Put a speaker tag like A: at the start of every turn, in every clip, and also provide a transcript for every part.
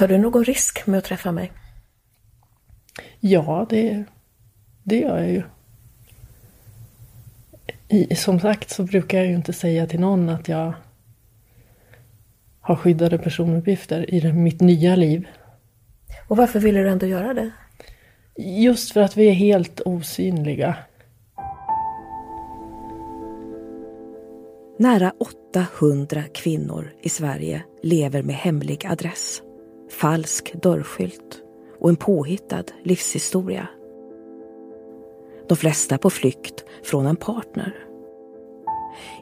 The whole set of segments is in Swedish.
A: Tar du någon risk med att träffa mig?
B: Ja, det, det gör jag ju. I, som sagt så brukar jag ju inte säga till någon att jag har skyddade personuppgifter i mitt nya liv.
A: Och varför ville du ändå göra det?
B: Just för att vi är helt osynliga.
C: Nära 800 kvinnor i Sverige lever med hemlig adress, falsk dörrskylt och en påhittad livshistoria. De flesta på flykt från en partner.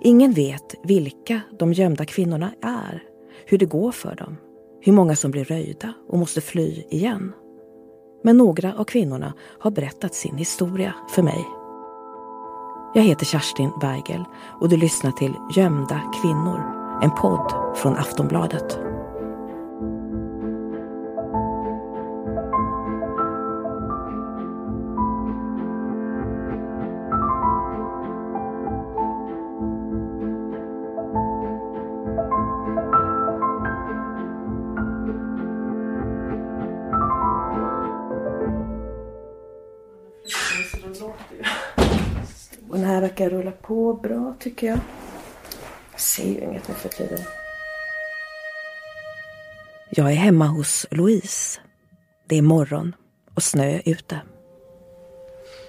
C: Ingen vet vilka de gömda kvinnorna är, hur det går för dem, hur många som blir röjda och måste fly igen. Men några av kvinnorna har berättat sin historia för mig. Jag heter Kerstin Weigel och du lyssnar till Gömda kvinnor, en podd från Aftonbladet.
A: Verkar rulla på bra tycker jag. Jag ser ju inget nu för tiden.
C: Jag är hemma hos Louise. Det är morgon och snö ute.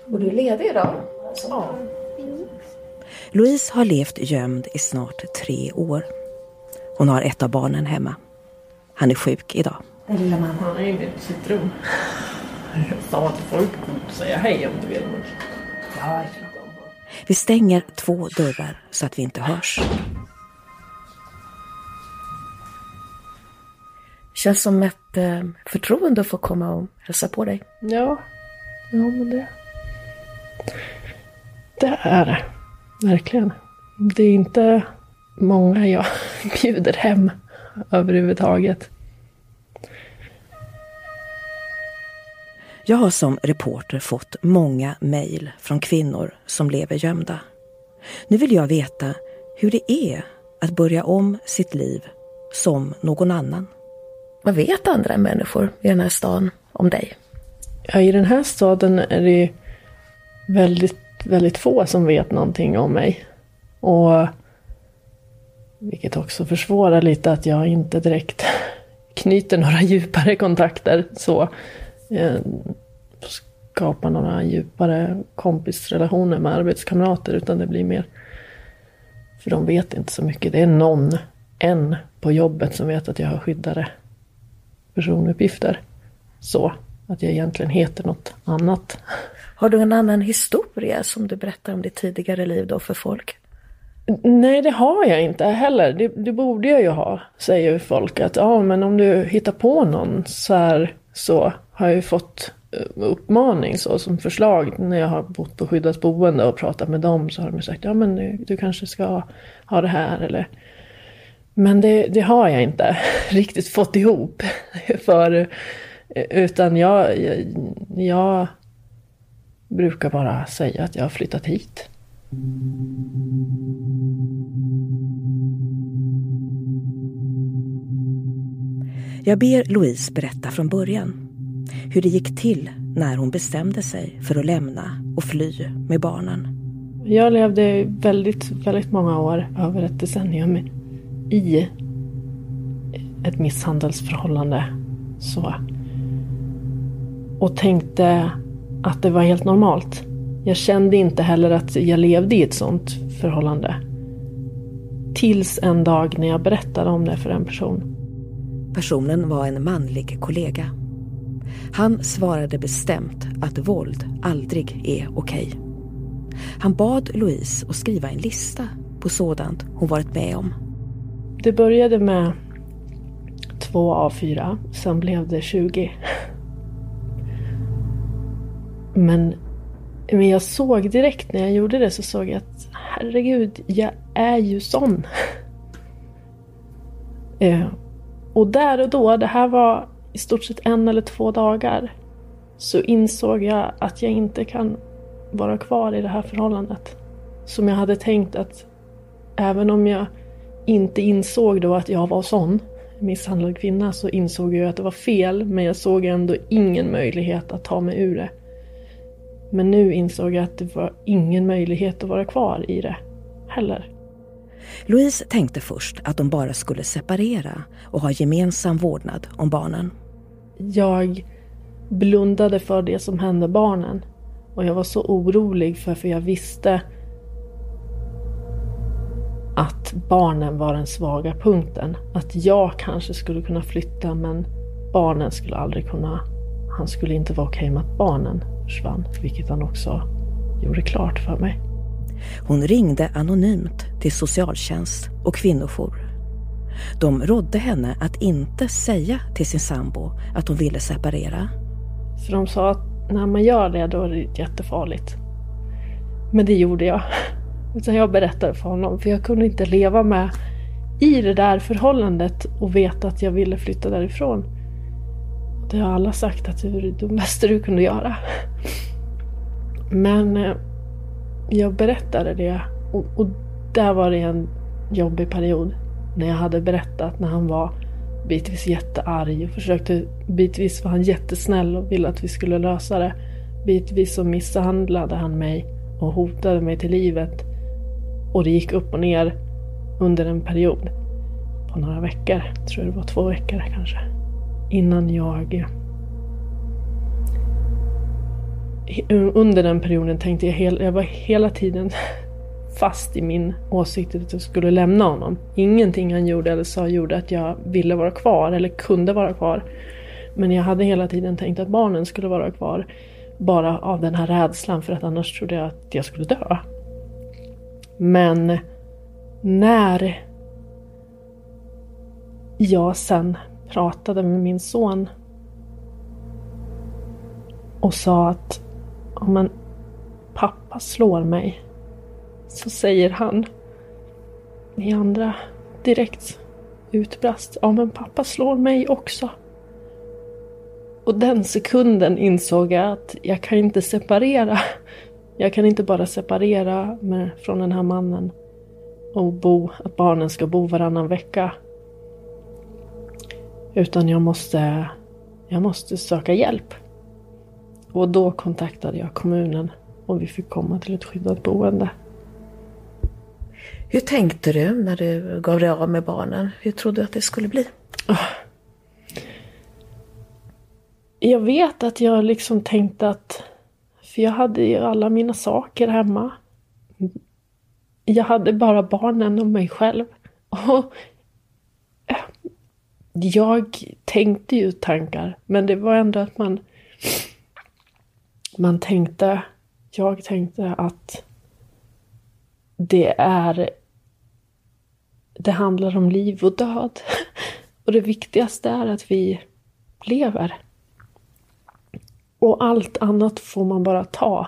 A: Och du är ledig idag? Ja.
C: Louise har levt gömd i snart tre år. Hon har ett av barnen hemma. Han är sjuk idag.
A: Den lilla mamma.
B: Han är inne på sitt rum. Jag sa till folk att säga hej om du vill. Men...
A: Ja,
C: vi stänger två dörrar så att vi inte hörs.
A: Känns som ett eh, förtroende att få komma och hälsa på dig.
B: Ja, ja men det... Det är det. Verkligen. Det är inte många jag bjuder hem överhuvudtaget.
C: Jag har som reporter fått många mejl från kvinnor som lever gömda. Nu vill jag veta hur det är att börja om sitt liv som någon annan.
A: Vad vet andra människor i den här stan om dig?
B: Ja, I den här staden är det väldigt, väldigt få som vet någonting om mig. Och vilket också försvårar lite att jag inte direkt knyter några djupare kontakter så. Eh, skapar några djupare kompisrelationer med arbetskamrater utan det blir mer för de vet inte så mycket. Det är någon, en på jobbet som vet att jag har skyddade personuppgifter. Så att jag egentligen heter något annat.
A: Har du en annan historia som du berättar om ditt tidigare liv då för folk?
B: Nej, det har jag inte heller. Det, det borde jag ju ha, säger folk. Att ja, men om du hittar på någon så här så har jag ju fått eh, uppmaning så som förslag när jag har bott på skyddat boende och pratat med dem så har de sagt ja men du, du kanske ska ha det här eller men det, det, har jag inte riktigt fått ihop för eh, utan jag, jag, jag brukar bara säga att jag har flyttat hit.
C: Jag ber Louise berätta från början hur det gick till när hon bestämde sig för att lämna och fly med barnen.
B: Jag levde väldigt, väldigt många år, över ett decennium, i ett misshandelsförhållande. Så. Och tänkte att det var helt normalt. Jag kände inte heller att jag levde i ett sånt förhållande. Tills en dag när jag berättade om det för en person.
C: Personen var en manlig kollega. Han svarade bestämt att våld aldrig är okej. Han bad Louise att skriva en lista på sådant hon varit med om.
B: Det började med två A4, sen blev det 20. Men, men jag såg direkt när jag gjorde det så såg jag att herregud, jag är ju sån. Eh, och där och då, det här var i stort sett en eller två dagar, så insåg jag att jag inte kan vara kvar i det här förhållandet. Som jag hade tänkt att även om jag inte insåg då att jag var sån, misshandlad kvinna så insåg jag att det var fel men jag såg ändå ingen möjlighet att ta mig ur det. Men nu insåg jag att det var ingen möjlighet att vara kvar i det heller.
C: Louise tänkte först att de bara skulle separera och ha gemensam vårdnad om barnen.
B: Jag blundade för det som hände barnen. Och jag var så orolig för, för jag visste att barnen var den svaga punkten. Att jag kanske skulle kunna flytta men barnen skulle aldrig kunna. Han skulle inte vara okej med att barnen försvann, vilket han också gjorde klart för mig.
C: Hon ringde anonymt till socialtjänst och kvinnojour. De rådde henne att inte säga till sin sambo att hon ville separera.
B: För de sa att när man gör det då är det jättefarligt. Men det gjorde jag. Utan jag berättade för honom för jag kunde inte leva med i det där förhållandet och veta att jag ville flytta därifrån. Det har alla sagt att det var det dummaste du kunde göra. Men eh, jag berättade det och, och där var det en jobbig period. När jag hade berättat när han var bitvis jättearg och försökte, bitvis var han jättesnäll och ville att vi skulle lösa det. Bitvis så misshandlade han mig och hotade mig till livet. Och det gick upp och ner under en period på några veckor, tror det var två veckor kanske. Innan jag... Eh, under den perioden tänkte jag, hel, jag var hela tiden fast i min åsikt att jag skulle lämna honom. Ingenting han gjorde eller sa gjorde att jag ville vara kvar eller kunde vara kvar. Men jag hade hela tiden tänkt att barnen skulle vara kvar. Bara av den här rädslan för att annars trodde jag att jag skulle dö. Men när jag sen pratade med min son och sa att om pappa slår mig så säger han. Ni andra direkt utbrast. Ja men pappa slår mig också. Och den sekunden insåg jag att jag kan inte separera. Jag kan inte bara separera med, från den här mannen och bo, att barnen ska bo varannan vecka. Utan jag måste, jag måste söka hjälp. Och då kontaktade jag kommunen och vi fick komma till ett skyddat boende.
A: Hur tänkte du när du gav dig av med barnen? Hur trodde du att det skulle bli?
B: Jag vet att jag liksom tänkte att... För jag hade ju alla mina saker hemma. Jag hade bara barnen och mig själv. Och jag tänkte ju tankar, men det var ändå att man... Man tänkte... Jag tänkte att det är det handlar om liv och död. Och det viktigaste är att vi lever. Och allt annat får man bara ta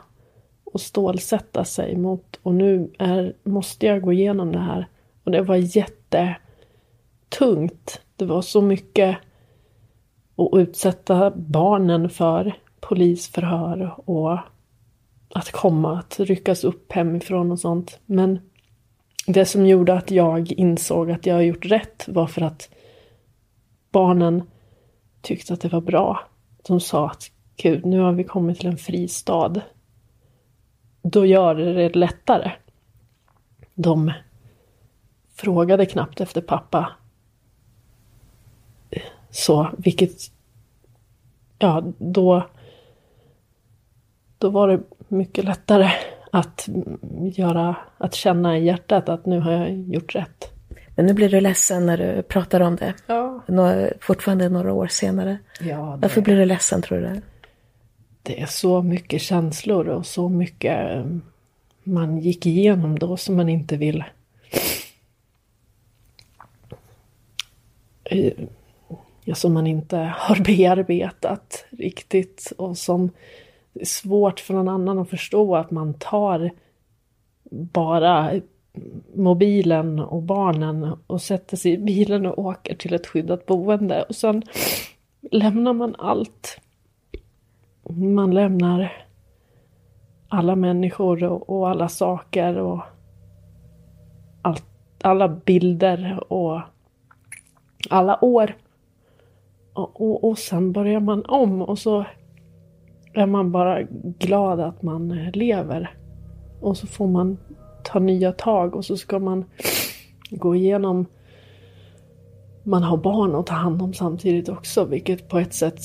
B: och stålsätta sig mot. Och nu är, måste jag gå igenom det här. Och det var jättetungt. Det var så mycket att utsätta barnen för polisförhör och att komma, att ryckas upp hemifrån och sånt. Men det som gjorde att jag insåg att jag har gjort rätt var för att barnen tyckte att det var bra. De sa att gud, nu har vi kommit till en fristad. Då gör det det lättare. De frågade knappt efter pappa. Så, vilket... Ja, då... Då var det mycket lättare att göra, att känna i hjärtat att nu har jag gjort rätt.
A: Men nu blir du ledsen när du pratar om det.
B: Ja.
A: Några, fortfarande några år senare.
B: Ja, det,
A: Varför blir du ledsen tror du?
B: Det är så mycket känslor och så mycket eh, man gick igenom då som man inte vill eh, ja, som man inte har bearbetat riktigt och som det är svårt för någon annan att förstå att man tar bara mobilen och barnen och sätter sig i bilen och åker till ett skyddat boende och sen lämnar man allt. Man lämnar alla människor och, och alla saker och allt, alla bilder och alla år. Och, och, och sen börjar man om och så är man bara glad att man lever. Och så får man ta nya tag och så ska man gå igenom man har barn att ta hand om samtidigt också, vilket på ett sätt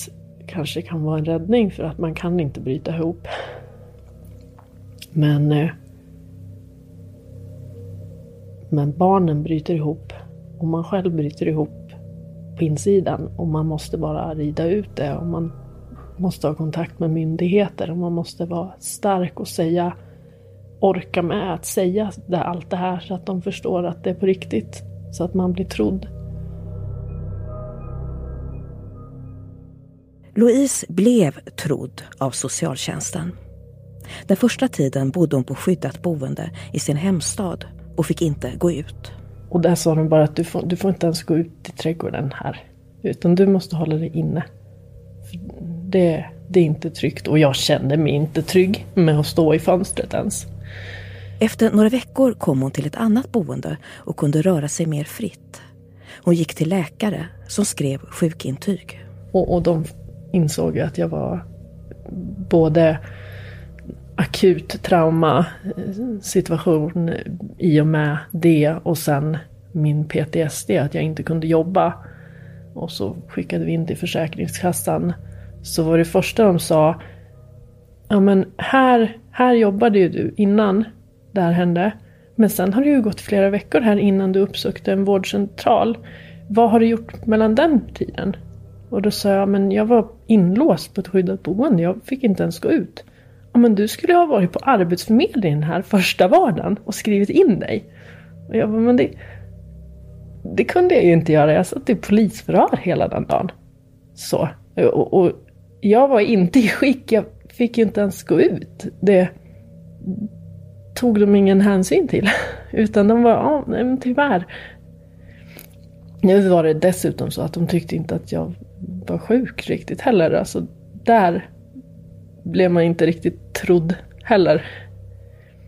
B: kanske kan vara en räddning för att man kan inte bryta ihop. Men, eh, men barnen bryter ihop och man själv bryter ihop på insidan och man måste bara rida ut det och man måste ha kontakt med myndigheter och man måste vara stark och säga orka med att säga allt det här så att de förstår att det är på riktigt. Så att man blir trodd.
C: Louise blev trodd av socialtjänsten. Den första tiden bodde hon på skyddat boende i sin hemstad och fick inte gå ut.
B: Och där sa de bara att du får, du får inte ens gå ut i trädgården här. Utan du måste hålla dig inne. Det, det är inte tryggt och jag kände mig inte trygg med att stå i fönstret ens.
C: Efter några veckor kom hon till ett annat boende och kunde röra sig mer fritt. Hon gick till läkare som skrev sjukintyg.
B: Och, och de insåg att jag var både akut trauma situation i och med det och sen min PTSD, att jag inte kunde jobba. Och så skickade vi in till Försäkringskassan. Så var det första de sa, ja men här, här jobbade ju du innan det här hände. Men sen har det ju gått flera veckor här innan du uppsökte en vårdcentral. Vad har du gjort mellan den tiden? Och då sa jag, men jag var inlåst på ett skyddat boende, jag fick inte ens gå ut. Ja, men du skulle ha varit på Arbetsförmedlingen här första vardagen och skrivit in dig. Och jag bara, men det, det kunde jag ju inte göra, jag satt i polisförhör hela den dagen. Så. Och, och jag var inte i skick, jag fick ju inte ens gå ut. Det tog de ingen hänsyn till. Utan de var, ja, men tyvärr. Nu var det dessutom så att de tyckte inte att jag var sjuk riktigt heller. Alltså där blev man inte riktigt trodd heller.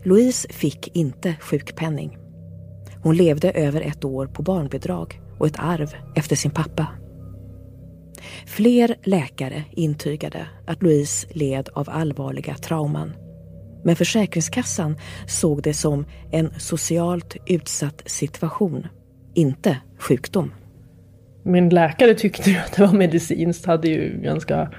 C: Louise fick inte sjukpenning. Hon levde över ett år på barnbidrag och ett arv efter sin pappa. Fler läkare intygade att Louise led av allvarliga trauman. Men Försäkringskassan såg det som en socialt utsatt situation, inte sjukdom.
B: Min läkare tyckte ju att det var medicinskt, hade ju ganska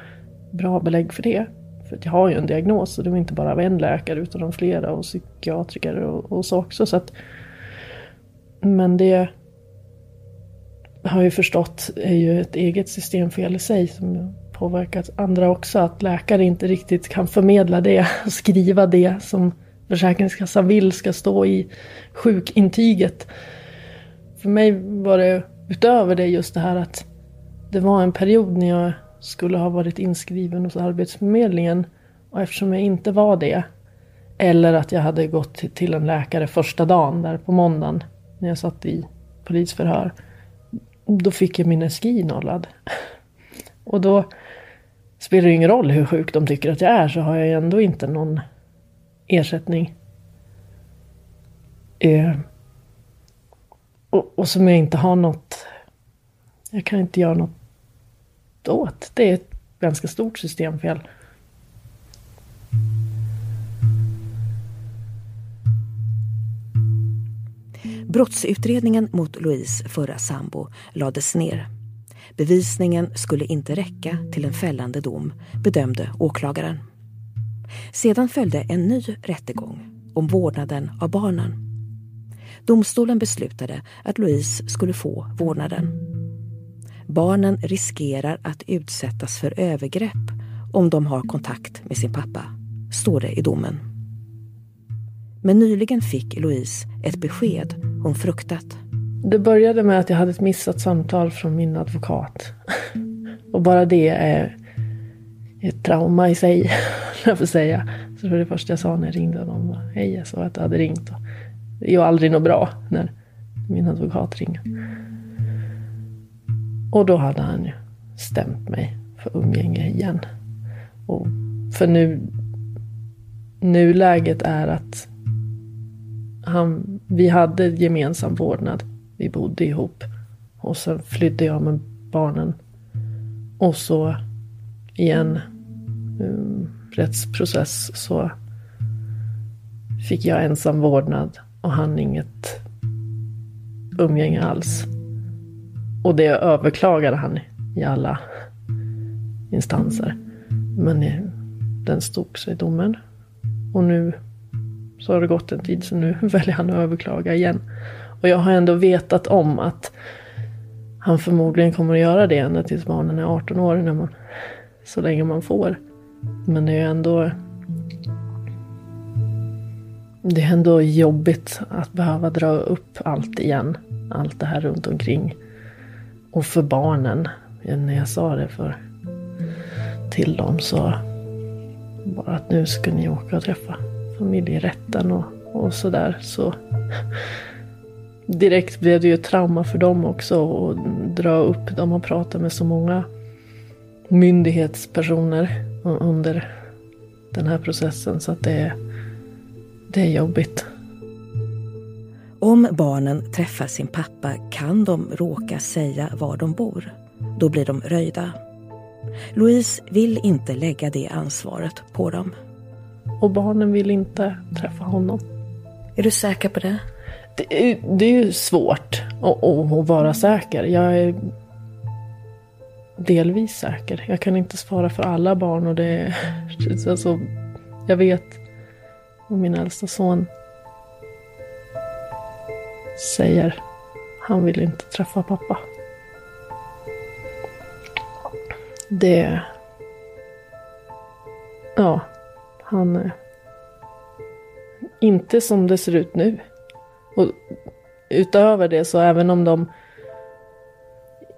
B: bra belägg för det. För jag har ju en diagnos och det var inte bara av en läkare utan av flera och psykiatriker och, och så också. Så att, men det har jag ju förstått är ju ett eget systemfel i sig som påverkat andra också. Att läkare inte riktigt kan förmedla det och skriva det som Försäkringskassan vill ska stå i sjukintyget. För mig var det utöver det just det här att det var en period när jag skulle ha varit inskriven hos Arbetsförmedlingen och eftersom jag inte var det eller att jag hade gått till en läkare första dagen där på måndagen när jag satt i polisförhör. Då fick jag min SGI nollad. Och då spelar det ingen roll hur sjuk de tycker att jag är så har jag ändå inte någon ersättning. Eh, och, och som jag inte har något... Jag kan inte göra något åt. Det är ett ganska stort systemfel.
C: Brottsutredningen mot Louise förra sambo lades ner. Bevisningen skulle inte räcka till en fällande dom, bedömde åklagaren. Sedan följde en ny rättegång om vårdnaden av barnen. Domstolen beslutade att Louise skulle få vårdnaden. Barnen riskerar att utsättas för övergrepp om de har kontakt med sin pappa, står det i domen. Men nyligen fick Louise ett besked hon fruktat.
B: Det började med att jag hade ett missat samtal från min advokat. Och bara det är ett trauma i sig, jag får säga. Så det var det första jag sa när jag ringde honom. Hej, jag sa att jag hade ringt. Det är ju aldrig något bra när min advokat ringer. Och då hade han ju stämt mig för umgänge igen. Och för nu, nuläget är att han, vi hade gemensam vårdnad. Vi bodde ihop. Och sen flydde jag med barnen. Och så i en um, rättsprocess så fick jag ensam vårdnad och han inget umgänge alls. Och det överklagade han i alla instanser. Men eh, den stod sig domen. Och nu så har det gått en tid så nu väljer han att överklaga igen. Och jag har ändå vetat om att han förmodligen kommer att göra det ända tills barnen är 18 år. När man, så länge man får. Men det är ändå det är ändå jobbigt att behöva dra upp allt igen. Allt det här runt omkring. Och för barnen, när jag sa det för, till dem så bara att nu ska ni åka och träffa familjerätten och, och sådär. Så direkt blev det ju ett trauma för dem också att dra upp. De har pratat med så många myndighetspersoner under den här processen så att det är, det är jobbigt.
C: Om barnen träffar sin pappa kan de råka säga var de bor. Då blir de röjda. Louise vill inte lägga det ansvaret på dem.
B: Och barnen vill inte träffa honom.
C: Är du säker på det?
B: Det är, det är ju svårt att, att vara säker. Jag är delvis säker. Jag kan inte svara för alla barn och det alltså, Jag vet vad min äldsta son säger. Han vill inte träffa pappa. Det... Ja, han... Eh, inte som det ser ut nu. Och utöver det så även om de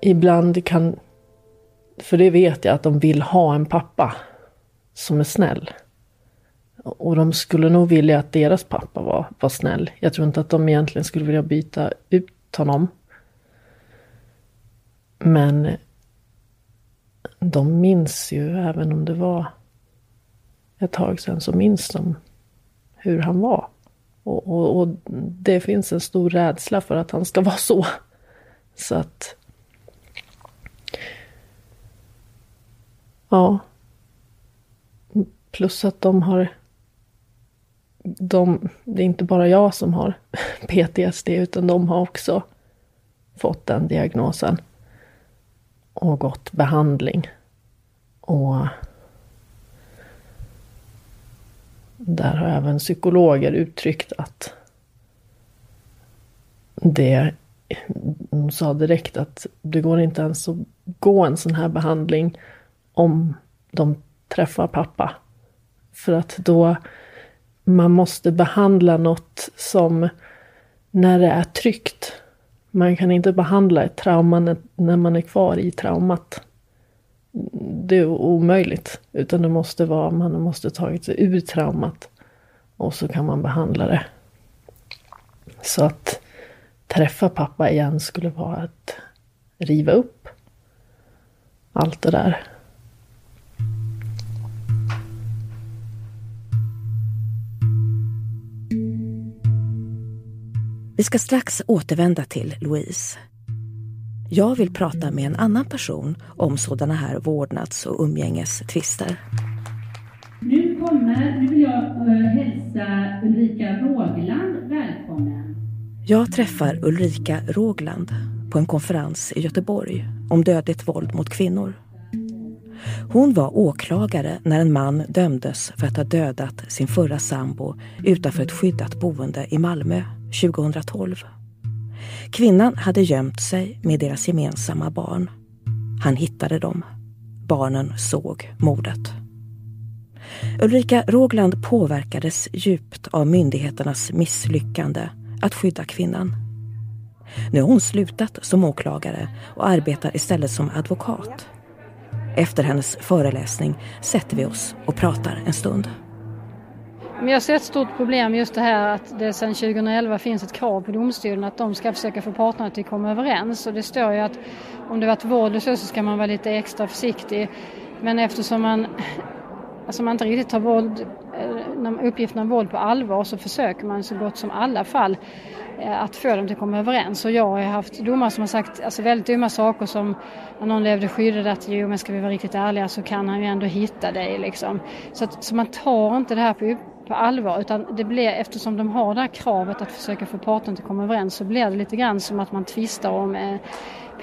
B: ibland kan... För det vet jag att de vill ha en pappa som är snäll. Och de skulle nog vilja att deras pappa var, var snäll. Jag tror inte att de egentligen skulle vilja byta ut honom. Men de minns ju, även om det var ett tag sedan, så minns de hur han var. Och, och, och, det finns en stor rädsla för att han ska vara så. Så att... Ja. Plus att de har... De, det är inte bara jag som har PTSD utan de har också fått den diagnosen. Och gått behandling. Och där har även psykologer uttryckt att det, de sa direkt att det går inte ens att gå en sån här behandling om de träffar pappa. För att då man måste behandla något som när det är tryggt. Man kan inte behandla ett trauma när man är kvar i traumat det är omöjligt. Utan det måste vara, man måste tagit sig ur traumat. Och så kan man behandla det. Så att träffa pappa igen skulle vara att riva upp allt det där.
C: Vi ska strax återvända till Louise. Jag vill prata med en annan person om sådana här vårdnads och umgängestvister.
D: Nu, kommer, nu vill jag uh, hälsa Ulrika Rågland välkommen.
C: Jag träffar Ulrika Rågland på en konferens i Göteborg om dödligt våld mot kvinnor. Hon var åklagare när en man dömdes för att ha dödat sin förra sambo utanför ett skyddat boende i Malmö 2012. Kvinnan hade gömt sig med deras gemensamma barn. Han hittade dem. Barnen såg mordet. Ulrika Rågland påverkades djupt av myndigheternas misslyckande att skydda kvinnan. Nu har hon slutat som åklagare och arbetar istället som advokat. Efter hennes föreläsning sätter vi oss och pratar en stund.
E: Men jag ser ett stort problem just det här att det sedan 2011 finns ett krav på domstolen att de ska försöka få parterna till att komma överens. Och det står ju att om det varit våld och så, så ska man vara lite extra försiktig. Men eftersom man, alltså man inte riktigt tar våld, eh, uppgifterna om våld på allvar så försöker man så gott som alla fall Eh, att få dem till att komma överens. Och jag har haft domare som har sagt alltså väldigt dumma saker som när någon levde skyddad att jo men ska vi vara riktigt ärliga så kan han ju ändå hitta dig liksom. Så, att, så man tar inte det här på, på allvar utan det blir eftersom de har det här kravet att försöka få parterna att komma överens så blir det lite grann som att man tvistar om eh,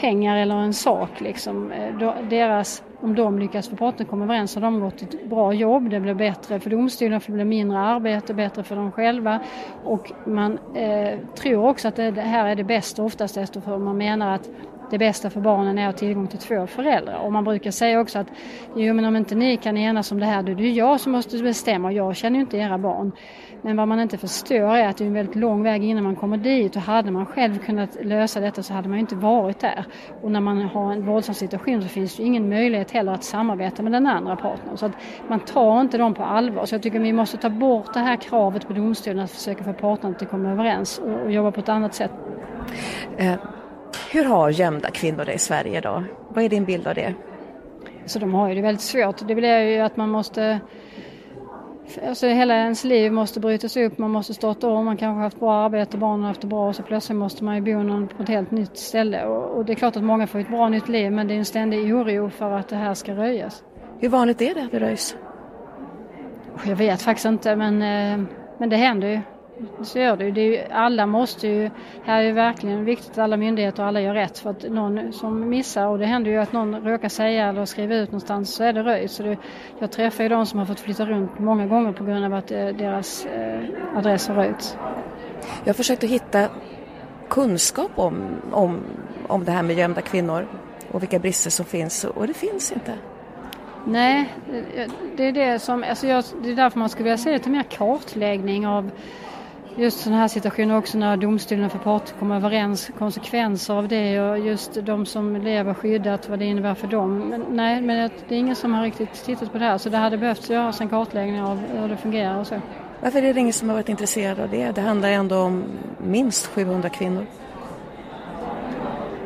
E: pengar eller en sak liksom. Eh, deras om de lyckas få parterna komma överens har de gått ett bra jobb. Det blir bättre för domstolen, för det blir mindre arbete, bättre för dem själva. Och man eh, tror också att det, det, här är det bästa oftast eftersom man menar att det bästa för barnen är att ha tillgång till två föräldrar. Och man brukar säga också att jo, men om inte ni kan enas om det här då är det jag som måste bestämma och jag känner ju inte era barn. Men vad man inte förstår är att det är en väldigt lång väg innan man kommer dit och hade man själv kunnat lösa detta så hade man inte varit där. Och när man har en våldsam situation så finns det ingen möjlighet heller att samarbeta med den andra partnern. Så att man tar inte dem på allvar. Så jag tycker vi måste ta bort det här kravet på domstolen att försöka få parterna att komma överens och, och jobba på ett annat sätt.
C: Eh, hur har gömda kvinnor det i Sverige idag? Vad är din bild av det?
E: Så de har ju det väldigt svårt. Det blir ju att man måste Alltså hela ens liv måste brytas upp, man måste starta om, man kanske har haft bra arbete, barnen har haft det bra och så plötsligt måste man ju bo någon på ett helt nytt ställe. Och, och, det är klart att många får ett bra nytt liv men det är en ständig oro för att det här ska röjas.
C: Hur vanligt är det att det röjs?
E: Jag vet faktiskt inte men, eh, men det händer ju. Så gör det det ju. Alla måste ju, här är det verkligen viktigt att alla myndigheter och alla gör rätt för att någon som missar och det händer ju att någon råkar säga eller skriva ut någonstans så är det röjt. Så det, jag träffar ju de som har fått flytta runt många gånger på grund av att eh, deras eh, adress har röjts.
C: Jag har försökt att hitta kunskap om, om, om det här med gömda kvinnor och vilka brister som finns och det finns inte.
E: Nej, det är det som, alltså jag, det är därför man skulle vilja se lite mer kartläggning av just sådana här situationer också när domstolen och parter kommer överens, konsekvenser av det och just de som lever skyddat, vad det innebär för dem. Men, nej, men det är ingen som har riktigt tittat på det här så det hade behövts göras en kartläggning av hur det fungerar och så.
C: Varför är det ingen som har varit intresserad av det? Det handlar ändå om minst 700 kvinnor.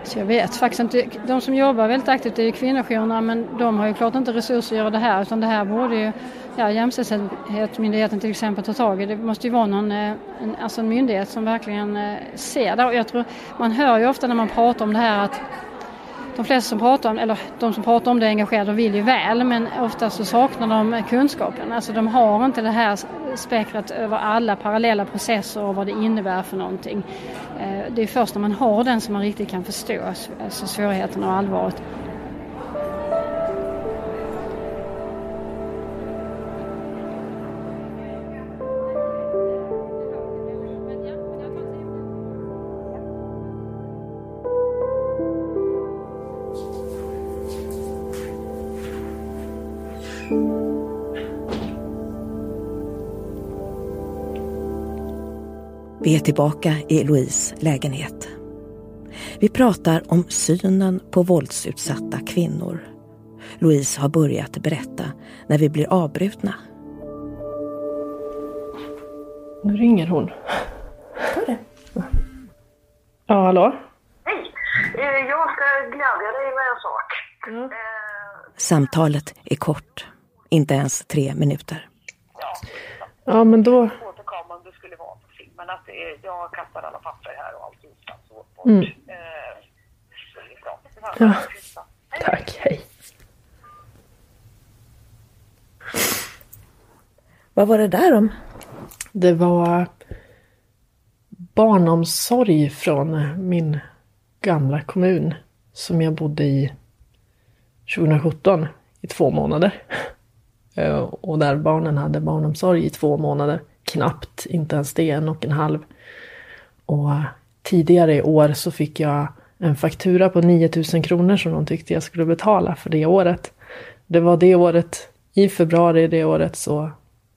E: Så jag vet faktiskt inte. De som jobbar väldigt aktivt är ju kvinnojourerna men de har ju klart inte resurser att göra det här utan det här borde ju ja, Jämställdhetsmyndigheten till exempel tar tag i. Det måste ju vara någon, eh, en, alltså en myndighet som verkligen eh, ser det. Och jag tror, man hör ju ofta när man pratar om det här att de flesta som pratar om, eller de som pratar om det är engagerade de vill ju väl men ofta så saknar de kunskapen. Alltså de har inte det här spektrat över alla parallella processer och vad det innebär för någonting. Eh, det är först när man har den som man riktigt kan förstå alltså svårigheterna och allvaret.
C: Vi är tillbaka i Louise lägenhet. Vi pratar om synen på våldsutsatta kvinnor. Louise har börjat berätta när vi blir avbrutna.
B: Nu ringer hon.
C: Det?
B: Ja, hallå?
F: Hej! Eh, jag ska glädja dig med en sak.
B: Ja.
F: Eh,
C: Samtalet är kort, inte ens tre minuter.
B: Ja, men då...
F: återkomma om det skulle vara på film. Men att eh, jag kastar alla papper här och allting så bort.
B: Mm.
F: Eh, så det är bra.
B: Ja. Tack, hej.
C: Vad var det där om?
B: Det var barnomsorg från min gamla kommun som jag bodde i 2017 i två månader. Eh, Och där barnen hade barnomsorg i två månader. Knappt, inte ens det, en och en halv. Och tidigare i år så fick jag en faktura på 9000 kronor som de tyckte jag skulle betala för det året. Det var det året, i februari det året så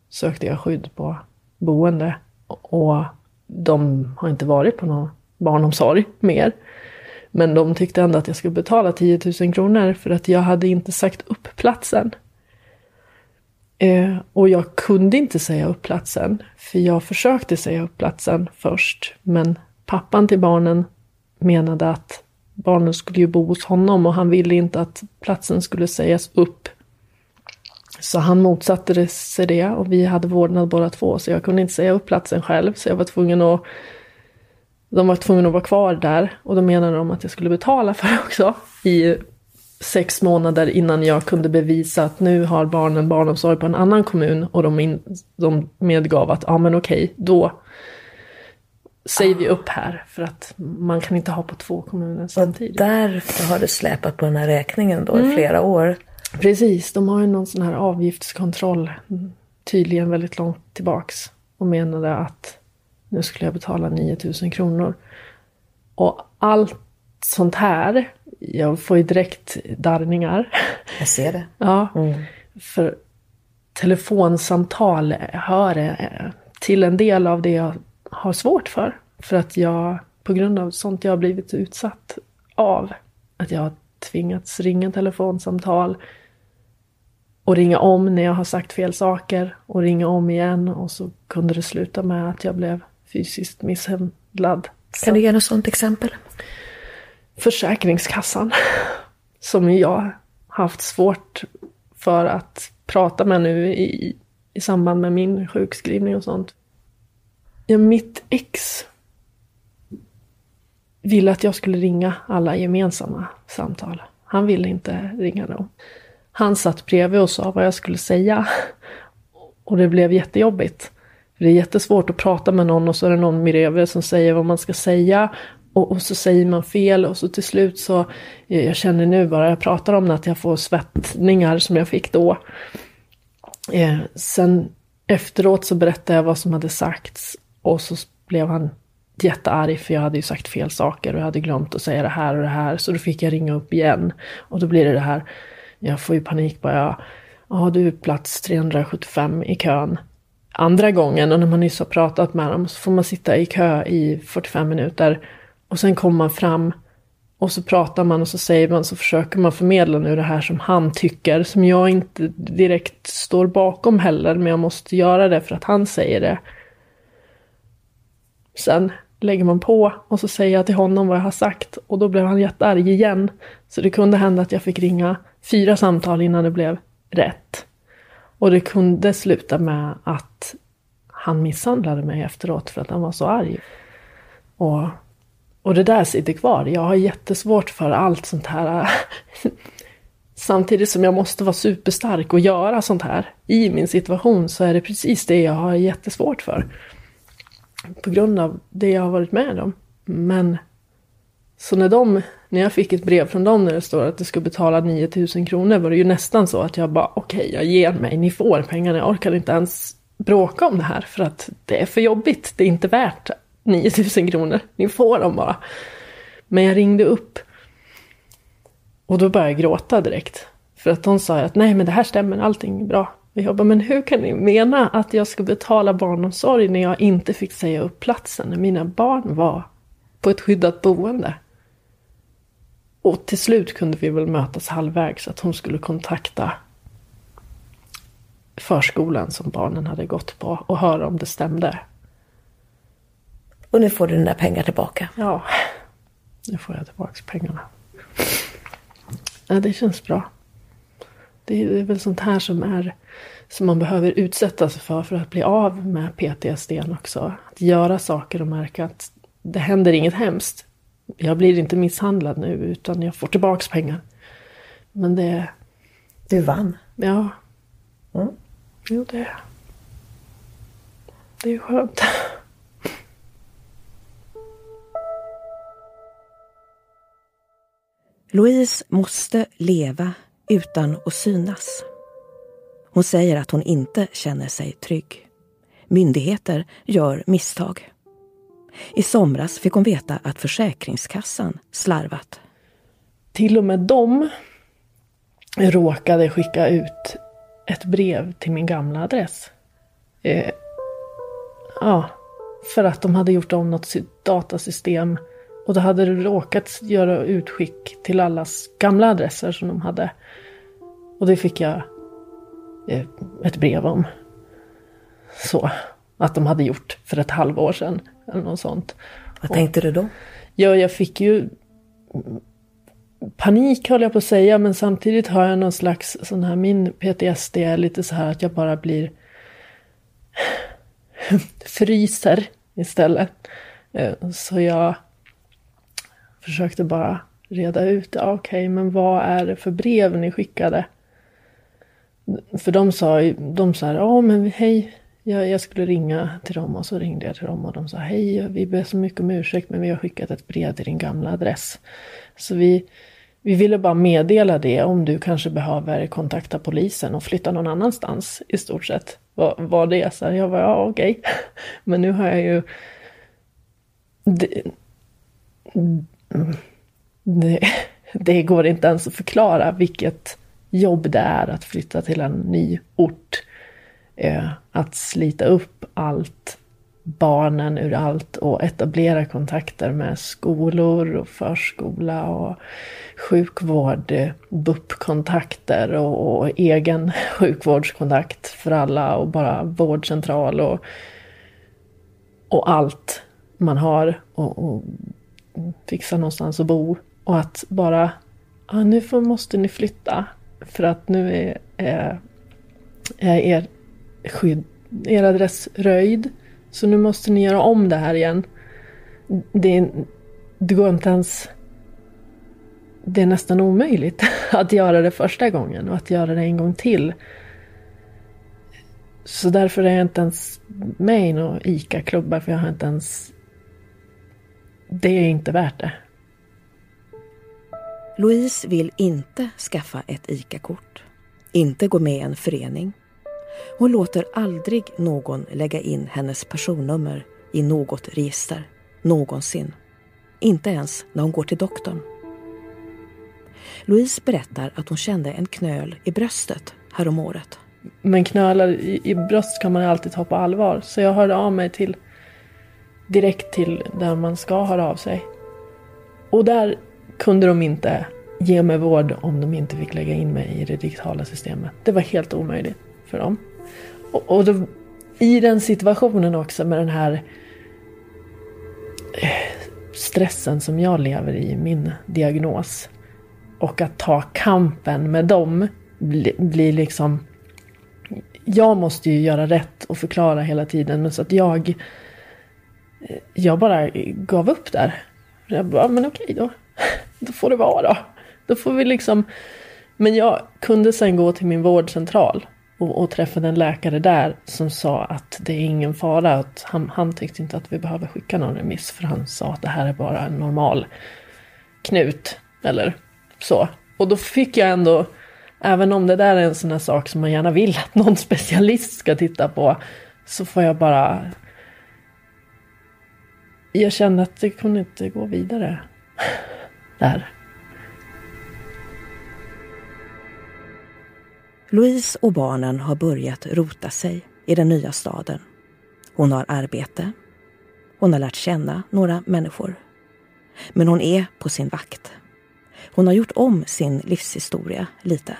B: sökte jag skydd på boende. Och de har inte varit på någon barnomsorg mer. Men de tyckte ändå att jag skulle betala 10 000 kronor för att jag hade inte sagt upp platsen. Eh, och jag kunde inte säga upp platsen, för jag försökte säga upp platsen först. Men pappan till barnen menade att barnen skulle ju bo hos honom och han ville inte att platsen skulle sägas upp. Så han motsatte sig det och vi hade vårdnad båda två så jag kunde inte säga upp platsen själv så jag var tvungen att De var tvungna att vara kvar där och då menade de att jag skulle betala för det också. I sex månader innan jag kunde bevisa att nu har barnen barnomsorg på en annan kommun och de, in, de medgav att ja men okej, då säger vi upp här för att man kan inte ha på två kommuner samtidigt.
A: Och därför har det släpat på den här räkningen då i flera år.
B: Precis, de har ju någon sån här avgiftskontroll tydligen väldigt långt tillbaks och menade att nu skulle jag betala 9000 kronor. Och allt sånt här, jag får ju direkt darrningar.
A: Jag ser det.
B: Ja, för telefonsamtal hör eh, till en del av det jag har svårt för. För att jag, på grund av sånt jag har blivit utsatt av, att jag har tvingats ringa telefonsamtal och ringa om när jag har sagt fel saker och ringa om igen och så kunde det sluta med att jag blev fysiskt misshandlad.
A: Kan du ge något sådant exempel?
B: Försäkringskassan, som jag haft svårt för att prata med nu i, i samband med min sjukskrivning och sånt. Ja, mitt ex ville att jag skulle ringa alla gemensamma samtal. Han ville inte ringa dem. Han satt bredvid och sa vad jag skulle säga. Och det blev jättejobbigt. Det är jättesvårt att prata med någon och så är det någon bredvid som säger vad man ska säga. Och, och, så säger man fel och så till slut så, eh, jag känner nu bara jag pratar om det att jag får svettningar som jag fick då. Eh, sen efteråt så berättade jag vad som hade sagts och så blev han jättearg för jag hade ju sagt fel saker och jag hade glömt att säga det här och det här. Så då fick jag ringa upp igen. Och då blir det det här, jag får ju panik bara, ja du är plats 375 i kön. Andra gången och när man nyss har pratat med dem så får man sitta i kö i 45 minuter. Och sen kommer man fram och så pratar man och så säger man så försöker man förmedla nu det här som han tycker. Som jag inte direkt står bakom heller men jag måste göra det för att han säger det. Sen lägger man på och så säger jag till honom vad jag har sagt och då blev han jättearg igen. Så det kunde hända att jag fick ringa fyra samtal innan det blev rätt. Och det kunde sluta med att han misshandlade mig efteråt för att han var så arg. Och, och det där sitter kvar. Jag har jättesvårt för allt sånt här. Samtidigt som jag måste vara superstark och göra sånt här i min situation så är det precis det jag har jättesvårt för på grund av det jag har varit med om. Men så när de, när jag fick ett brev från dem där det står att det ska betala 9000 kronor var det ju nästan så att jag bara okej, okay, jag ger mig, ni får pengarna, jag orkar inte ens bråka om det här för att det är för jobbigt, det är inte värt 9000 kronor, ni får dem bara. Men jag ringde upp och då började jag gråta direkt. För att de sa att nej men det här stämmer, allting är bra. Och jag bara, men hur kan ni mena att jag ska betala barnomsorg när jag inte fick säga upp platsen när mina barn var på ett skyddat boende? Och till slut kunde vi väl mötas halvvägs att hon skulle kontakta förskolan som barnen hade gått på och höra om det stämde.
A: Och nu får du dina pengar tillbaka.
B: Ja, nu får jag tillbaka pengarna. Ja, det känns bra. Det är väl sånt här som är som man behöver utsätta sig för för att bli av med PTSD också. Att göra saker och märka att det händer inget hemskt. Jag blir inte misshandlad nu utan jag får tillbaks pengar. Men det...
A: Du vann.
B: Ja.
A: Mm.
B: Jo, det... Det är skönt.
C: Louise måste leva utan att synas. Hon säger att hon inte känner sig trygg. Myndigheter gör misstag. I somras fick hon veta att Försäkringskassan slarvat.
B: Till och med de råkade skicka ut ett brev till min gamla adress. Eh, ja, för att de hade gjort om något datasystem och då hade det råkat göra utskick till allas gamla adresser som de hade. Och det fick jag eh, ett brev om. Så, att de hade gjort för ett halvår sedan. Eller något sånt.
A: Vad tänkte du då?
B: Ja, jag fick ju panik höll jag på att säga, men samtidigt har jag någon slags sån här, min PTSD är lite så här att jag bara blir fryser istället. Eh, så jag försökte bara reda ut, det. okej, okay, men vad är det för brev ni skickade? För de sa, de sa, ja men hej, jag, jag, skulle ringa till dem och så ringde jag till dem och de sa, hej, vi ber så mycket om ursäkt men vi har skickat ett brev till din gamla adress. Så vi, vi ville bara meddela det om du kanske behöver kontakta polisen och flytta någon annanstans i stort sett. Var, var det så? Jag var ja okej. Okay. Men nu har jag ju... Det, det, det går inte ens att förklara vilket jobb det är att flytta till en ny ort. Eh, att slita upp allt barnen ur allt och etablera kontakter med skolor och förskola och sjukvård, BUP-kontakter och, och, egen sjukvårdskontakt för alla och bara vårdcentral och, och allt man har och, och fixa någonstans att bo. Och att bara, ah, nu får, måste ni flytta för att nu är, är, är er, skydd, er adress röjd. Så nu måste ni göra om det här igen. Det, det går inte ens... Det är nästan omöjligt att göra det första gången och att göra det en gång till. Så därför är jag inte ens med i några ICA-klubbar för jag har inte ens... Det är inte värt det.
C: Louise vill inte skaffa ett ICA-kort. Inte gå med i en förening hon låter aldrig någon lägga in hennes personnummer i något register, någonsin. Inte ens när hon går till doktorn. Louise berättar att hon kände en knöl i bröstet häromåret.
B: Men knölar i, i bröst kan man alltid ta på allvar. Så jag hörde av mig till direkt till där man ska höra av sig. Och där kunde de inte ge mig vård om de inte fick lägga in mig i det digitala systemet. Det var helt omöjligt för dem. Och, och då, i den situationen också med den här eh, stressen som jag lever i, min diagnos. Och att ta kampen med dem blir bli liksom... Jag måste ju göra rätt och förklara hela tiden. Men så att jag... Jag bara gav upp där. Jag bara, men okej då. Då får det vara då. Då får vi liksom... Men jag kunde sen gå till min vårdcentral och, och träffade en läkare där som sa att det är ingen fara. Att han, han tyckte inte att vi behöver skicka någon remiss för han sa att det här är bara en normal knut. Eller så. Och då fick jag ändå, även om det där är en sån här sak som man gärna vill att någon specialist ska titta på, så får jag bara... Jag kände att det kunde inte gå vidare där.
C: Louise och barnen har börjat rota sig i den nya staden. Hon har arbete. Hon har lärt känna några människor. Men hon är på sin vakt. Hon har gjort om sin livshistoria lite.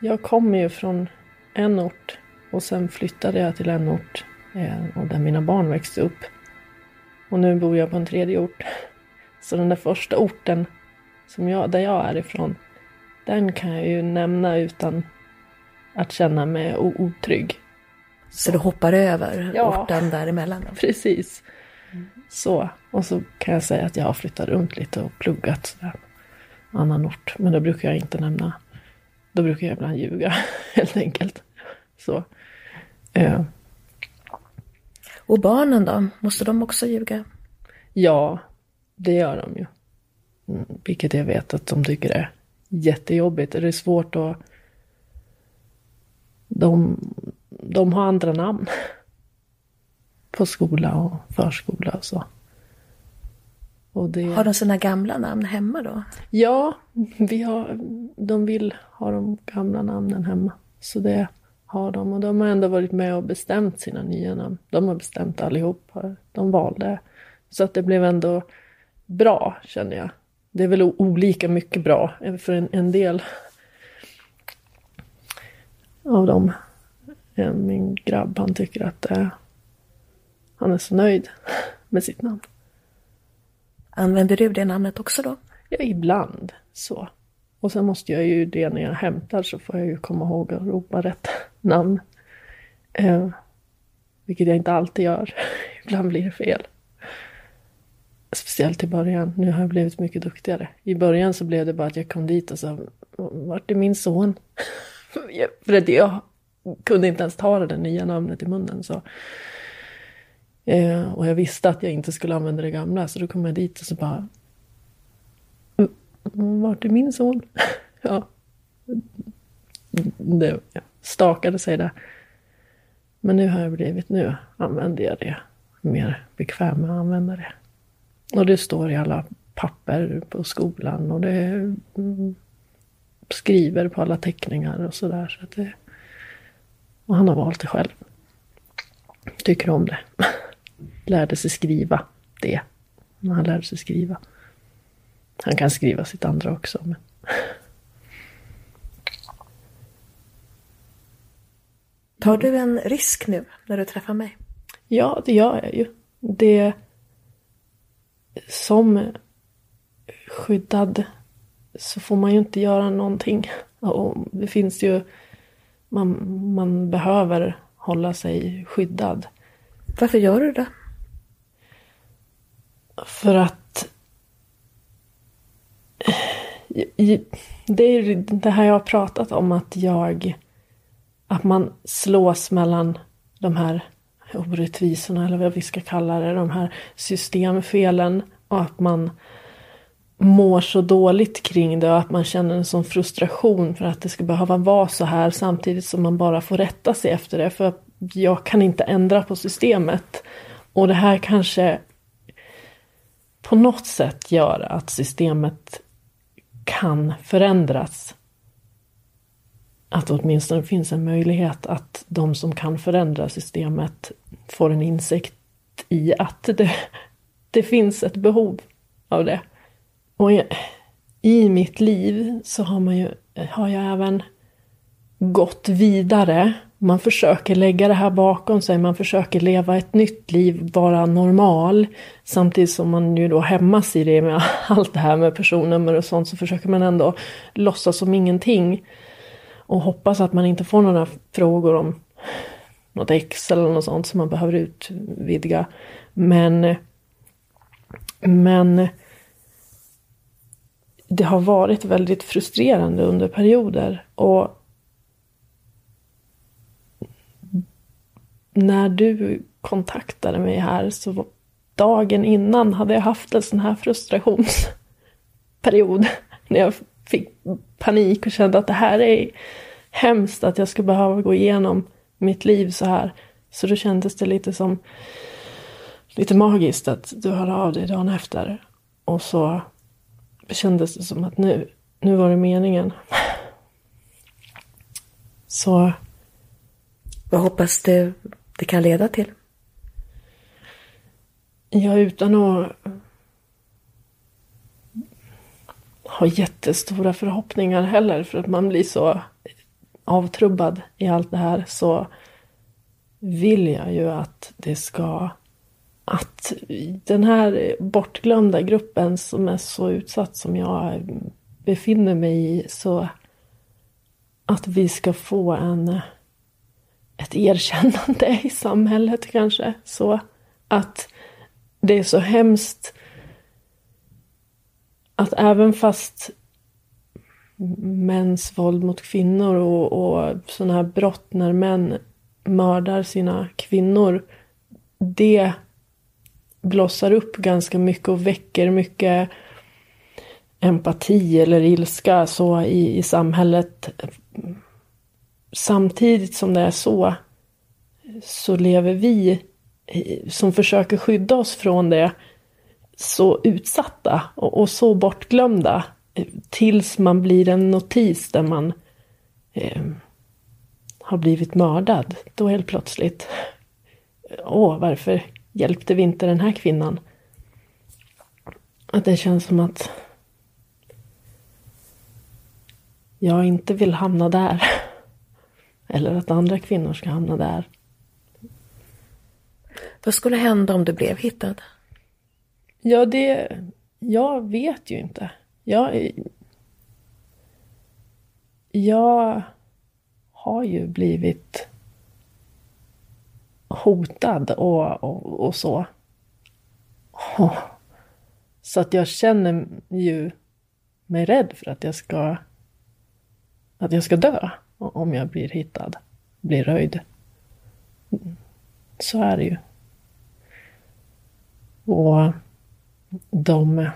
B: Jag kommer ju från en ort och sen flyttade jag till en ort eh, där mina barn växte upp. Och nu bor jag på en tredje ort. Så den där första orten som jag, där jag är ifrån, den kan jag ju nämna utan att känna mig otrygg.
C: Så du hoppar över ja, orten däremellan? Då?
B: Precis. Mm. Så. Och så kan jag säga att jag har flyttat runt lite och pluggat. Annan ort. Men då brukar jag inte nämna. Då brukar jag ibland ljuga helt enkelt. Så. Eh.
C: Och barnen då? Måste de också ljuga?
B: Ja, det gör de ju. Mm, vilket jag vet att de tycker är jättejobbigt. Det är svårt att de, de har andra namn. På skola och förskola och så.
C: Och det... Har de sina gamla namn hemma då?
B: Ja, vi har, de vill ha de gamla namnen hemma. Så det har de. Och de har ändå varit med och bestämt sina nya namn. De har bestämt allihop. De valde. Så att det blev ändå bra, känner jag. Det är väl olika mycket bra. För en, en del av dem. Min grabb han tycker att eh, han är så nöjd med sitt namn.
C: Använder du det namnet också då?
B: Ja, ibland så. Och sen måste jag ju det när jag hämtar så får jag ju komma ihåg att ropa rätt namn. Eh, vilket jag inte alltid gör. ibland blir det fel. Speciellt i början. Nu har jag blivit mycket duktigare. I början så blev det bara att jag kom dit och sa Vart är min son? För att jag kunde inte ens ta det nya namnet i munnen. Så. Eh, och jag visste att jag inte skulle använda det gamla. Så då kom jag dit och så bara mm, Vart är min son? ja. Det ja, stakade sig där. Men nu har jag blivit, nu använder jag det mer bekväm med att använda det. Och det står i alla papper på skolan och det skriver på alla teckningar och sådär. Så och han har valt det själv. Tycker om det. Lärde sig skriva det. När han lärde sig skriva. Han kan skriva sitt andra också. Men...
A: Tar du en risk nu när du träffar mig?
B: Ja, det gör jag ju. Det som skyddad så får man ju inte göra någonting. Och det finns ju, man, man behöver hålla sig skyddad.
A: Varför gör du det?
B: För att det är det här jag har pratat om att jag att man slås mellan de här orättvisorna eller vad vi ska kalla det, de här systemfelen och att man mår så dåligt kring det och att man känner en sån frustration för att det ska behöva vara så här samtidigt som man bara får rätta sig efter det för jag kan inte ändra på systemet. Och det här kanske på något sätt gör att systemet kan förändras att det åtminstone finns en möjlighet att de som kan förändra systemet får en insikt i att det, det finns ett behov av det. Och i mitt liv så har, man ju, har jag även gått vidare. Man försöker lägga det här bakom sig, man försöker leva ett nytt liv, vara normal. Samtidigt som man ju då hämmas i det med allt det här med personnummer och sånt så försöker man ändå låtsas som ingenting. Och hoppas att man inte får några frågor om något ex eller något sånt som man behöver utvidga. Men, men det har varit väldigt frustrerande under perioder. Och när du kontaktade mig här så dagen innan hade jag haft en sån här frustrationsperiod. När jag fick panik och kände att det här är hemskt att jag ska behöva gå igenom mitt liv så här. Så då kändes det lite som lite magiskt att du hörde av dig dagen efter. Och så kändes det som att nu, nu var det meningen. Så...
A: Vad hoppas du det kan leda till?
B: Ja, utan att ha jättestora förhoppningar heller för att man blir så avtrubbad i allt det här så vill jag ju att det ska att den här bortglömda gruppen som är så utsatt som jag befinner mig i så att vi ska få en ett erkännande i samhället kanske. Så att det är så hemskt att även fast mäns våld mot kvinnor och, och sådana här brott när män mördar sina kvinnor. Det blossar upp ganska mycket och väcker mycket empati eller ilska så i, i samhället. Samtidigt som det är så så lever vi som försöker skydda oss från det så utsatta och, och så bortglömda eh, tills man blir en notis där man eh, har blivit mördad. Då helt plötsligt, eh, åh, varför hjälpte vi inte den här kvinnan? Att det känns som att jag inte vill hamna där. Eller att andra kvinnor ska hamna där.
A: Vad skulle hända om du blev hittad?
B: Ja, det... Jag vet ju inte. Jag, jag har ju blivit hotad och, och, och så. Så att jag känner ju mig rädd för att jag ska att jag ska dö om jag blir hittad, blir röjd. Så är det ju. Och de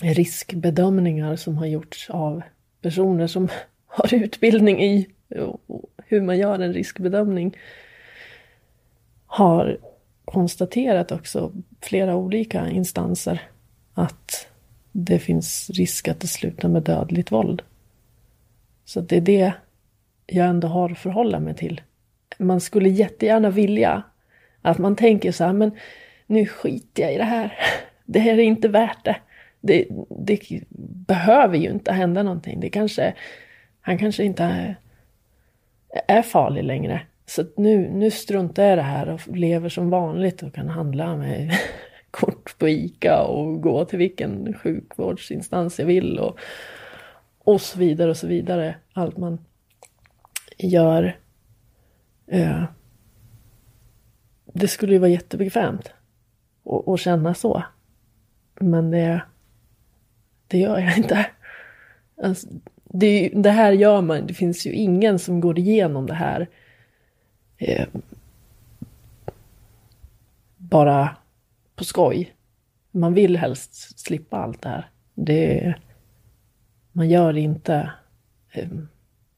B: riskbedömningar som har gjorts av personer som har utbildning i hur man gör en riskbedömning har konstaterat också flera olika instanser att det finns risk att det slutar med dödligt våld. Så det är det jag ändå har att förhålla mig till. Man skulle jättegärna vilja att man tänker så här, men nu skiter jag i det här. Det här är inte värt det. Det, det behöver ju inte hända någonting. Det kanske, han kanske inte är farlig längre. Så nu, nu struntar jag i det här och lever som vanligt och kan handla med kort på ICA och gå till vilken sjukvårdsinstans jag vill och, och så vidare och så vidare. Allt man gör. Eh, det skulle ju vara jättebekvämt att känna så. Men det, det gör jag inte. Alltså, det, det, här gör man, det finns ju ingen som går igenom det här eh, bara på skoj. Man vill helst slippa allt det här. Det, man gör det inte eh,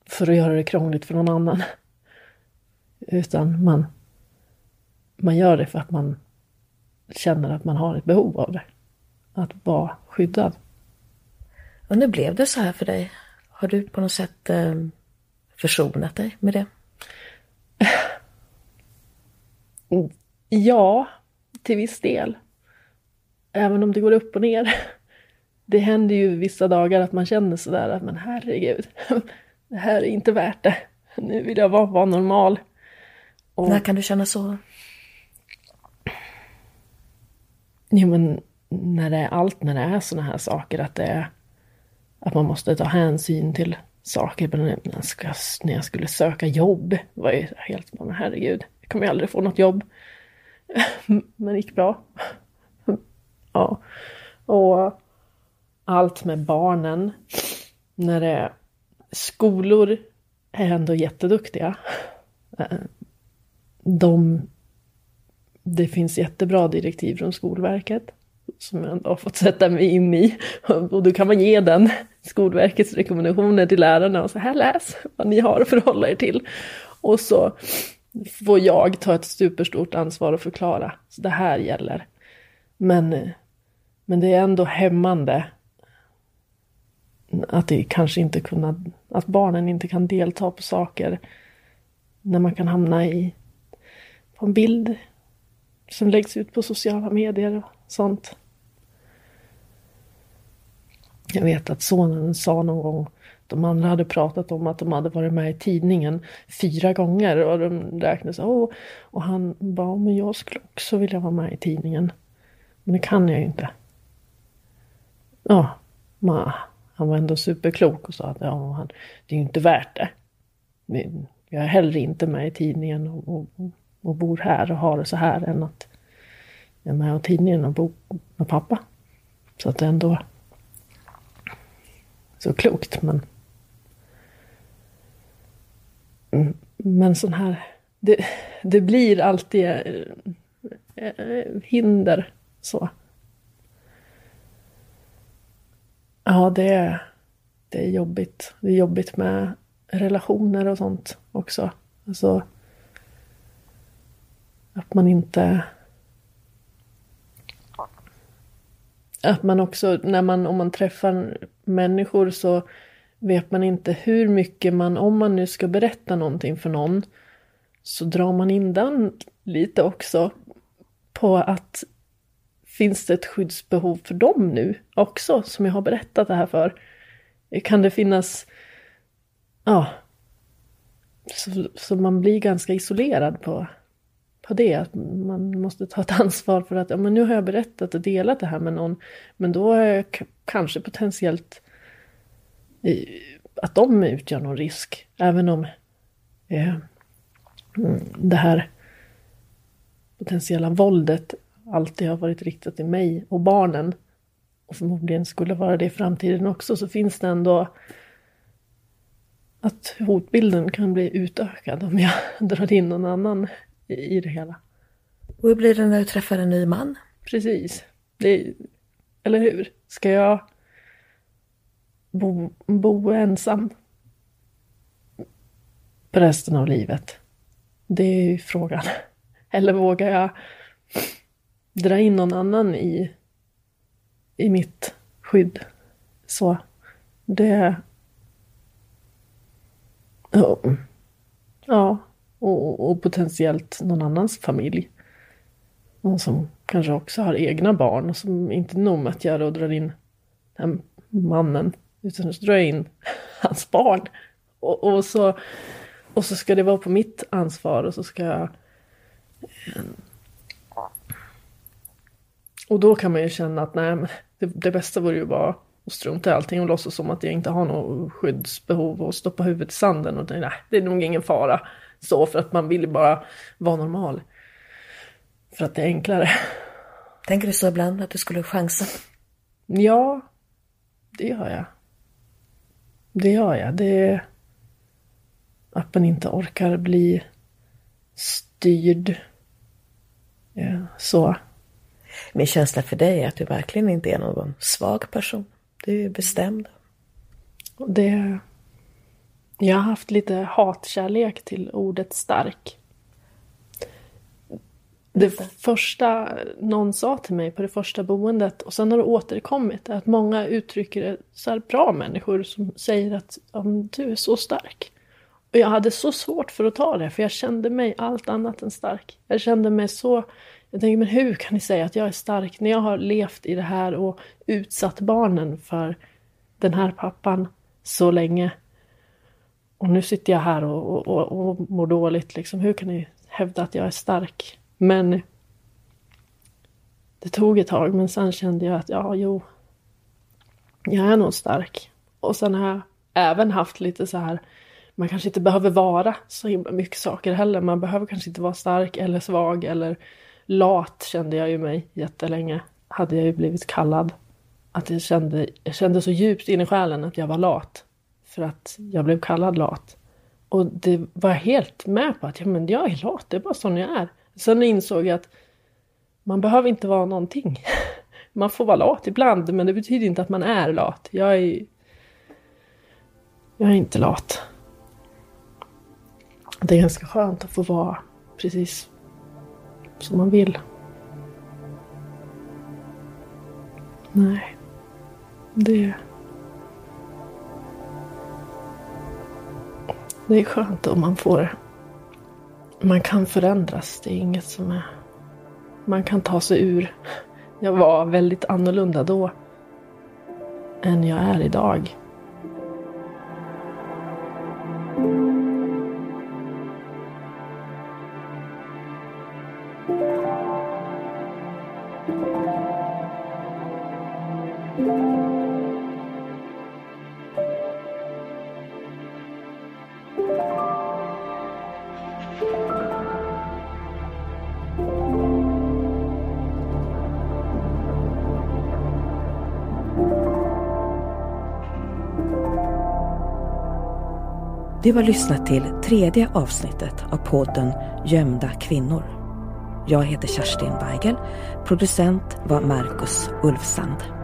B: för att göra det krångligt för någon annan. Utan man, man gör det för att man känner att man har ett behov av det. Att vara skyddad.
A: Och nu blev det så här för dig? Har du på något sätt eh, försonat dig med det?
B: Ja, till viss del. Även om det går upp och ner. Det händer ju vissa dagar att man känner sådär att men herregud, det här är inte värt det. Nu vill jag vara, vara normal.
A: Och... När kan du känna så?
B: Jo men när det är allt, när det är sådana här saker att det är att man måste ta hänsyn till saker. När jag, ska, när jag skulle söka jobb var jag helt, bara, men herregud, jag kommer ju aldrig få något jobb. Men det gick bra. Ja. Och allt med barnen. När det är skolor är ändå jätteduktiga. De, det finns jättebra direktiv från Skolverket som jag ändå har fått sätta mig in i. Och då kan man ge den Skolverkets rekommendationer till lärarna och så här läs vad ni har att förhålla er till. Och så får jag ta ett superstort ansvar och förklara. Så det här gäller. Men, men det är ändå hämmande att det kanske inte kunna, att barnen inte kan delta på saker när man kan hamna i på en bild som läggs ut på sociala medier och sånt. Jag vet att sonen sa någon gång, de andra hade pratat om att de hade varit med i tidningen fyra gånger och de räknade så, oh, och han bara, men jag skulle också vilja vara med i tidningen. Men det kan jag ju inte. Ja, ma, han var ändå superklok och sa att ja, han, det är ju inte värt det. Jag är hellre inte med i tidningen och, och, och bor här och har det så här än att jag är med i tidningen och bor med pappa. Så att det ändå så klokt men men sån här det, det blir alltid eh, hinder så. Ja, det är, det är jobbigt. Det är jobbigt med relationer och sånt också. Alltså att man inte att man också, när man, om man träffar människor så vet man inte hur mycket man, om man nu ska berätta någonting för någon, så drar man in den lite också på att finns det ett skyddsbehov för dem nu också, som jag har berättat det här för? Kan det finnas, ja, så, så man blir ganska isolerad på på det. Att man måste ta ett ansvar för att ja, men nu har jag berättat och delat det här med någon. Men då är jag kanske potentiellt att de utgör någon risk. Även om eh, mm, det här potentiella våldet alltid har varit riktat till mig och barnen. och förmodligen skulle vara det i framtiden också, så finns det ändå att hotbilden kan bli utökad om jag drar in någon annan i det hela.
A: Och hur blir det när du träffar en ny man?
B: Precis. Det, eller hur? Ska jag bo, bo ensam på resten av livet? Det är ju frågan. Eller vågar jag dra in någon annan i, i mitt skydd? Så det... Ja, och, och potentiellt någon annans familj. Någon som kanske också har egna barn och som inte nog med att jag då drar in den mannen utan så drar jag in hans barn. Och, och, så, och så ska det vara på mitt ansvar och så ska jag... Eh, och då kan man ju känna att nej, det, det bästa vore ju bara att strunta i allting och låtsas som att jag inte har något skyddsbehov och stoppa huvudet i sanden och nej, det är nog ingen fara. Så för att man vill bara vara normal. För att det är enklare.
A: Tänker du så ibland att du skulle chansa?
B: Ja, det gör jag. Det gör jag. Det är att man inte orkar bli styrd. Ja, så.
A: Min känsla för dig är att du verkligen inte är någon svag person. Du är bestämd.
B: Det... Jag har haft lite hatkärlek till ordet stark. Det första någon sa till mig på det första boendet och sen har det återkommit är att många uttrycker det så här bra människor som säger att du är så stark. Och jag hade så svårt för att ta det för jag kände mig allt annat än stark. Jag kände mig så... Jag tänkte, men hur kan ni säga att jag är stark när jag har levt i det här och utsatt barnen för den här pappan så länge. Och nu sitter jag här och, och, och, och mår dåligt. Liksom. Hur kan ni hävda att jag är stark? Men det tog ett tag, men sen kände jag att ja, jo, jag är nog stark. Och sen har jag även haft lite så här, man kanske inte behöver vara så himla mycket saker heller. Man behöver kanske inte vara stark eller svag eller lat kände jag ju mig jättelänge. Hade jag ju blivit kallad. Att jag kände, jag kände så djupt in i själen att jag var lat. För att jag blev kallad lat. Och det var jag helt med på att ja, men jag är lat, det är bara sån jag är. Sen insåg jag att man behöver inte vara någonting. Man får vara lat ibland, men det betyder inte att man är lat. Jag är... Jag är inte lat. Det är ganska skönt att få vara precis som man vill. Nej. Det... Det är skönt om man får man kan förändras. Det är inget som är... Man kan ta sig ur. Jag var väldigt annorlunda då än jag är idag.
C: Du har lyssnat till tredje avsnittet av podden Gömda kvinnor. Jag heter Kerstin Weigel. Producent var Marcus Ulfsand.